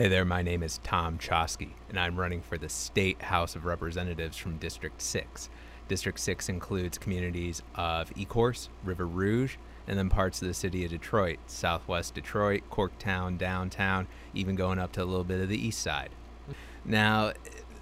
Hey there, my name is Tom Choske, and I'm running for the State House of Representatives from District 6. District 6 includes communities of Ecorse, River Rouge, and then parts of the city of Detroit, southwest Detroit, Corktown, downtown, even going up to a little bit of the east side. Now,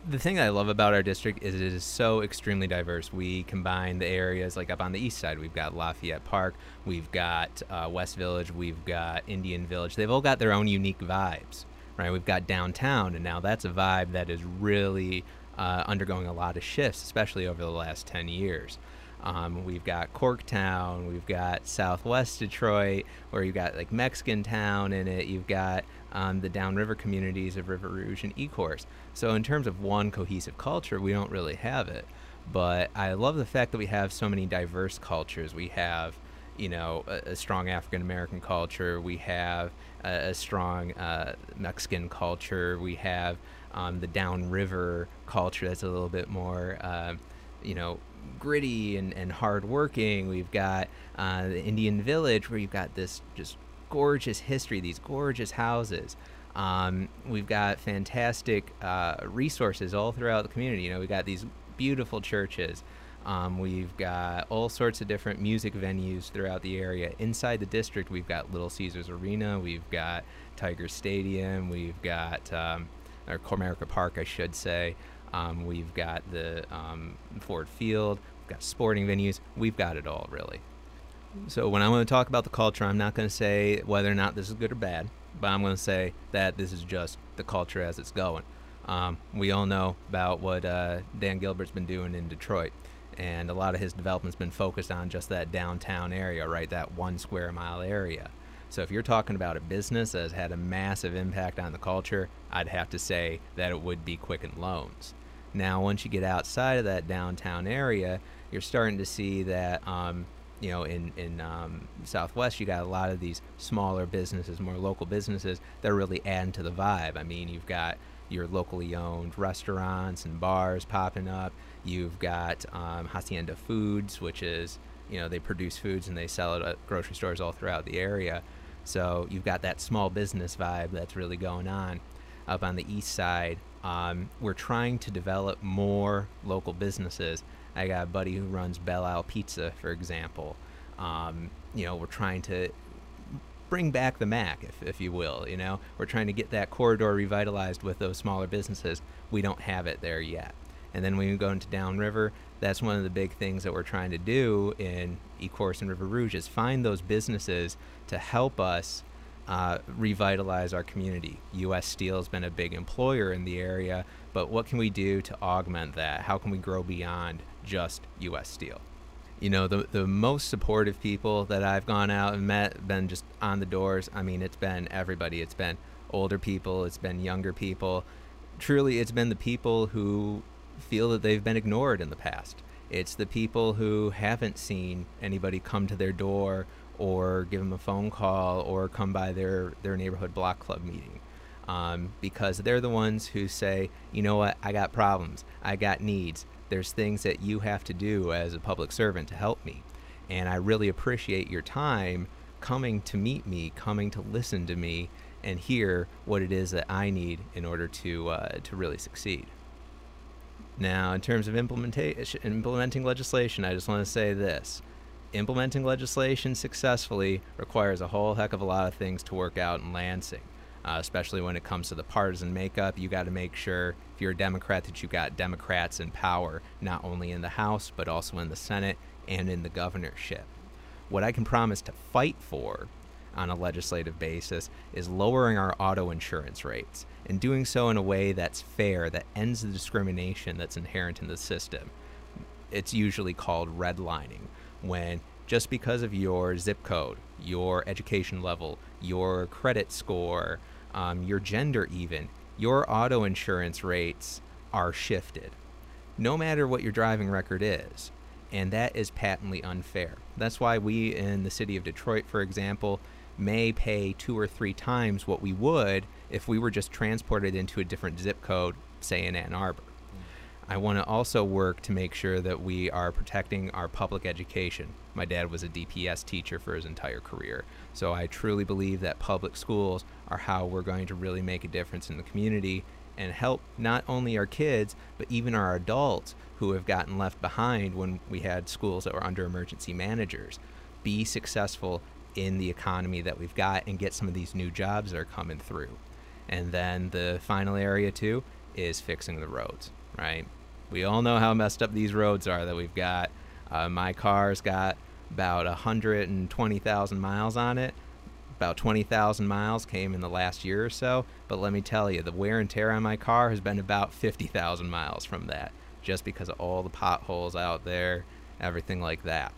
the thing I love about our district is it is so extremely diverse. We combine the areas like up on the east side. We've got Lafayette Park, we've got uh, West Village, we've got Indian Village. They've all got their own unique vibes, right? We've got downtown, and now that's a vibe that is really uh, undergoing a lot of shifts, especially over the last 10 years. Um, we've got Corktown, we've got Southwest Detroit, where you've got like Mexican Town in it. You've got um, the downriver communities of River Rouge and Ecorse. So in terms of one cohesive culture, we don't really have it. But I love the fact that we have so many diverse cultures. We have, you know, a, a strong African American culture. We have a, a strong uh, Mexican culture. We have um, the downriver culture that's a little bit more, uh, you know, gritty and, and hardworking. We've got uh, the Indian Village where you've got this just gorgeous history, these gorgeous houses. Um, we've got fantastic uh, resources all throughout the community. You know, we've got these beautiful churches. Um, we've got all sorts of different music venues throughout the area. Inside the district, we've got Little Caesars Arena, we've got Tiger Stadium, we've got um, or Comerica Park, I should say. Um, we've got the um, Ford Field, we've got sporting venues, we've got it all really. So when I'm going to talk about the culture, I'm not going to say whether or not this is good or bad, but I'm going to say that this is just the culture as it's going. Um, we all know about what uh, Dan Gilbert's been doing in Detroit, and a lot of his development's been focused on just that downtown area, right? That one square mile area. So if you're talking about a business that has had a massive impact on the culture, I'd have to say that it would be Quicken Loans. Now, once you get outside of that downtown area, you're starting to see that, um, you know, in in um, Southwest, you got a lot of these smaller businesses, more local businesses that are really adding to the vibe. I mean, you've got your locally owned restaurants and bars popping up. You've got um, Hacienda Foods, which is you know they produce foods and they sell it at grocery stores all throughout the area. So you've got that small business vibe that's really going on up on the east side. Um, we're trying to develop more local businesses. I got a buddy who runs Belle Isle Pizza, for example. Um, you know, we're trying to bring back the Mack, if, if you will. You know, we're trying to get that corridor revitalized with those smaller businesses. We don't have it there yet. And then when you go into downriver, that's one of the big things that we're trying to do in Ecorse and River Rouge is find those businesses to help us uh, revitalize our community. U.S. Steel has been a big employer in the area, but what can we do to augment that? How can we grow beyond just U.S. Steel? You know, the the most supportive people that I've gone out and met been just on the doors. I mean, it's been everybody. It's been older people. It's been younger people. Truly, it's been the people who feel that they've been ignored in the past. It's the people who haven't seen anybody come to their door or give them a phone call or come by their, their neighborhood block club meeting. Um, because they're the ones who say, you know what, I got problems, I got needs. There's things that you have to do as a public servant to help me. And I really appreciate your time coming to meet me, coming to listen to me, and hear what it is that I need in order to, uh, to really succeed. Now, in terms of implementation, implementing legislation, I just want to say this. Implementing legislation successfully requires a whole heck of a lot of things to work out in Lansing, uh, especially when it comes to the partisan makeup. You got to make sure, if you're a Democrat, that you've got Democrats in power, not only in the House, but also in the Senate and in the governorship. What I can promise to fight for on a legislative basis is lowering our auto insurance rates and doing so in a way that's fair, that ends the discrimination that's inherent in the system. It's usually called redlining, when just because of your zip code, your education level, your credit score, um, your gender, even, your auto insurance rates are shifted. No matter what your driving record is. And that is patently unfair. That's why we in the city of Detroit, for example, may pay two or three times what we would if we were just transported into a different zip code, say in Ann Arbor. I want to also work to make sure that we are protecting our public education. My dad was a DPS teacher for his entire career, so I truly believe that public schools are how we're going to really make a difference in the community and help not only our kids, but even our adults who have gotten left behind when we had schools that were under emergency managers be successful in the economy that we've got and get some of these new jobs that are coming through. And then the final area, too, is fixing the roads, right? We all know how messed up these roads are that we've got. Uh, my car's got about 120,000 miles on it. About 20,000 miles came in the last year or so. But let me tell you, the wear and tear on my car has been about 50,000 miles from that, just because of all the potholes out there, everything like that.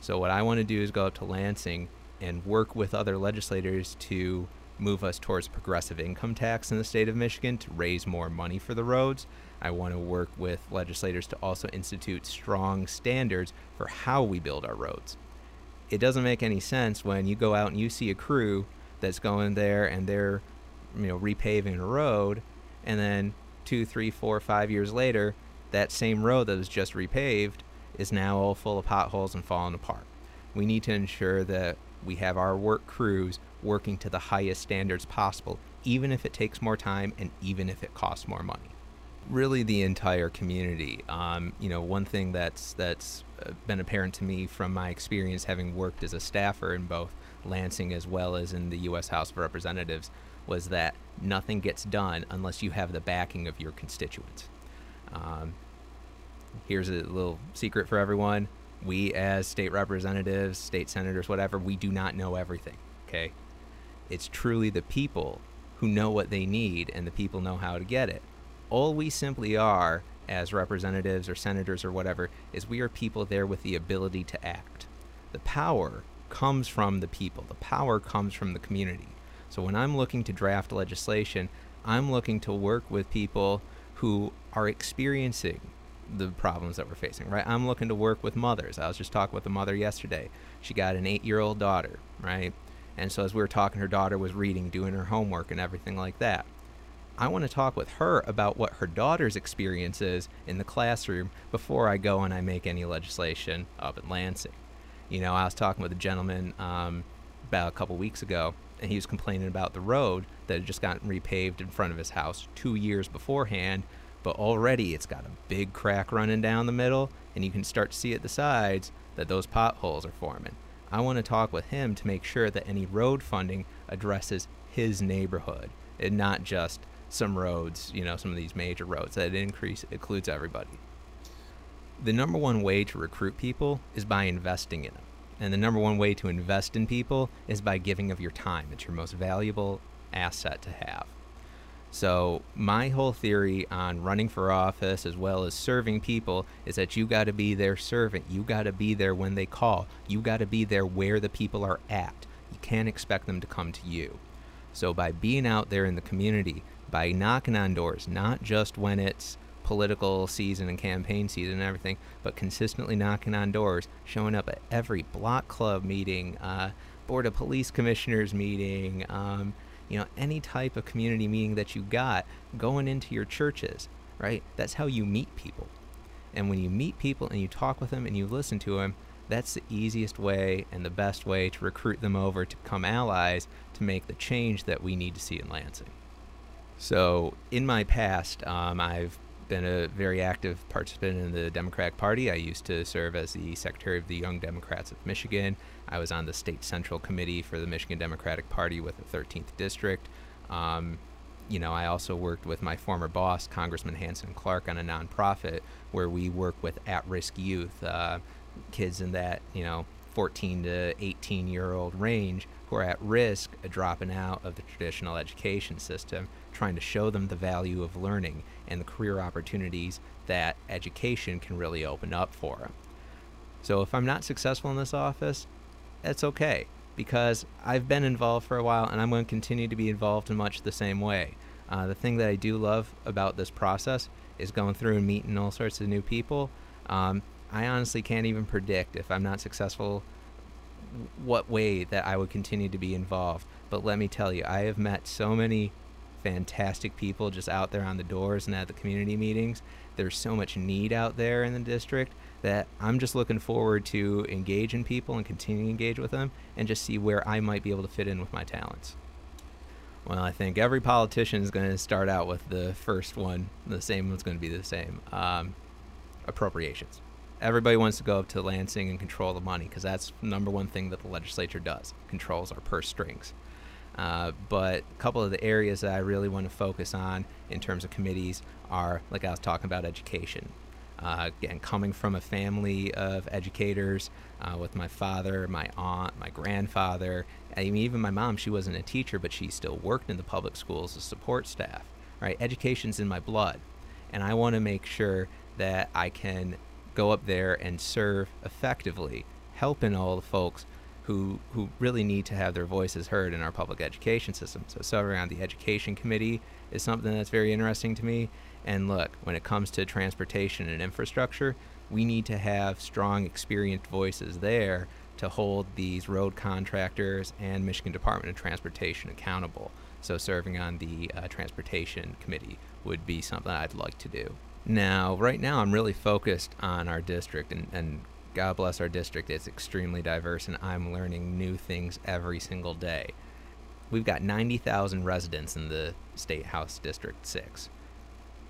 So, what I want to do is go up to Lansing and work with other legislators to move us towards progressive income tax in the state of Michigan to raise more money for the roads. I want to work with legislators to also institute strong standards for how we build our roads. It doesn't make any sense when you go out and you see a crew that's going there and they're, you know, repaving a road, and then two, three, four, five years later, that same road that was just repaved is now all full of potholes and falling apart. We need to ensure that we have our work crews working to the highest standards possible, even if it takes more time and even if it costs more money. Really, the entire community. Um, you know, one thing that's that's uh, been apparent to me from my experience having worked as a staffer in both Lansing as well as in the U.S. House of Representatives was that nothing gets done unless you have the backing of your constituents. Um, here's a little secret for everyone we as state representatives, state senators, whatever, we do not know everything. Okay. It's truly the people who know what they need and the people know how to get it. All we simply are as representatives or senators or whatever is we are people there with the ability to act. The power comes from the people, the power comes from the community. So when I'm looking to draft legislation, I'm looking to work with people who are experiencing the problems that we're facing, right? I'm looking to work with mothers. I was just talking with a mother yesterday. She got an eight year old daughter, right? And so as we were talking, her daughter was reading, doing her homework, and everything like that. I want to talk with her about what her daughter's experience is in the classroom before I go and I make any legislation up in Lansing. You know, I was talking with a gentleman um, about a couple weeks ago, and he was complaining about the road that had just gotten repaved in front of his house two years beforehand but already it's got a big crack running down the middle, and you can start to see at the sides that those potholes are forming. I want to talk with him to make sure that any road funding addresses his neighborhood and not just some roads, you know, some of these major roads, that increase includes everybody. The number one way to recruit people is by investing in them. And the number one way to invest in people is by giving of your time. It's your most valuable asset to have. So, my whole theory on running for office as well as serving people is that you got to be their servant. You got to be there when they call. You got to be there where the people are at. You can't expect them to come to you. So, by being out there in the community, by knocking on doors, not just when it's political season and campaign season and everything, but consistently knocking on doors, showing up at every block club meeting, uh, board of police commissioners meeting, um, you know, any type of community meeting that you got going into your churches, right? That's how you meet people. And when you meet people and you talk with them and you listen to them, that's the easiest way and the best way to recruit them over to become allies to make the change that we need to see in Lansing. So, in my past, um, I've been a very active participant in the Democratic Party. I used to serve as the secretary of the Young Democrats of Michigan. I was on the state central committee for the Michigan Democratic Party with the 13th district. Um, you know, I also worked with my former boss, Congressman Hansen Clarke, on a nonprofit where we work with at-risk youth, uh, kids in that you know 14 to 18 year old range who are at risk of dropping out of the traditional education system, trying to show them the value of learning and the career opportunities that education can really open up for them. So if I'm not successful in this office, that's okay because I've been involved for a while and I'm going to continue to be involved in much the same way. Uh, the thing that I do love about this process is going through and meeting all sorts of new people. Um, I honestly can't even predict if I'm not successful what way that I would continue to be involved. But let me tell you, I have met so many fantastic people just out there on the doors and at the community meetings. There's so much need out there in the district that I'm just looking forward to engaging people and continuing to engage with them and just see where I might be able to fit in with my talents. Well, I think every politician is going to start out with the first one. The same one's going to be the same um, appropriations. Everybody wants to go up to Lansing and control the money because that's number one thing that the legislature does controls our purse strings. Uh, but a couple of the areas that I really want to focus on in terms of committees are, like I was talking about, education. Uh, again, coming from a family of educators uh, with my father, my aunt, my grandfather, even my mom, she wasn't a teacher, but she still worked in the public schools as support staff. Right? Education's in my blood. And I want to make sure that I can go up there and serve effectively, helping all the folks who who really need to have their voices heard in our public education system. So serving on the education committee is something that's very interesting to me. And look, when it comes to transportation and infrastructure, we need to have strong, experienced voices there to hold these road contractors and Michigan Department of Transportation accountable. So, serving on the uh, transportation committee would be something I'd like to do. Now, right now, I'm really focused on our district, and, and God bless our district. It's extremely diverse, and I'm learning new things every single day. We've got 90,000 residents in the State House District 6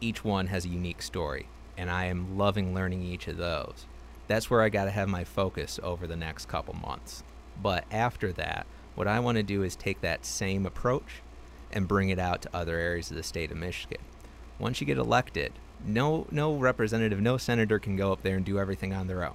each one has a unique story, and I am loving learning each of those. That's where I got to have my focus over the next couple months. But after that, what I want to do is take that same approach and bring it out to other areas of the state of Michigan. Once you get elected, no no representative, no senator can go up there and do everything on their own.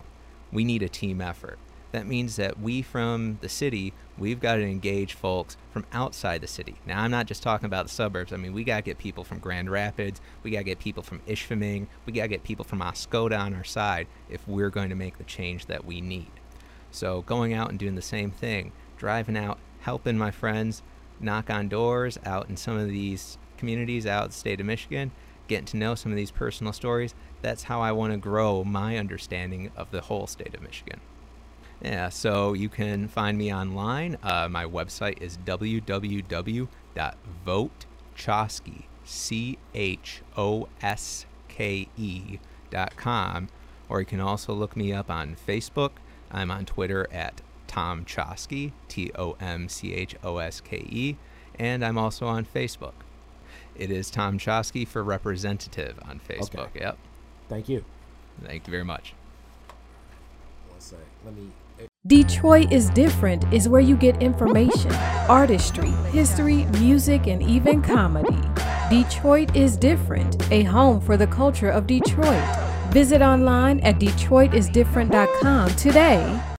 We need a team effort that means that we from the city, we've got to engage folks from outside the city. Now, I'm not just talking about the suburbs. I mean, we got to get people from Grand Rapids, we got to get people from Ishpeming, we got to get people from Oscoda on our side if we're going to make the change that we need. So, going out and doing the same thing, driving out, helping my friends knock on doors out in some of these communities out in the state of Michigan, getting to know some of these personal stories, that's how I want to grow my understanding of the whole state of Michigan. Yeah, so you can find me online. Uh, my website is com, or you can also look me up on Facebook. I'm on Twitter at Tom Choske, T O M C H O S K E, and I'm also on Facebook. It is Tom Choske for Representative on Facebook. Okay. Yep. Thank you. Thank you very much. One sec. Let me. Eh. Detroit is Different is where you get information, artistry, history, music, and even comedy. Detroit is Different, a home for the culture of Detroit. Visit online at DetroitisDifferent.com today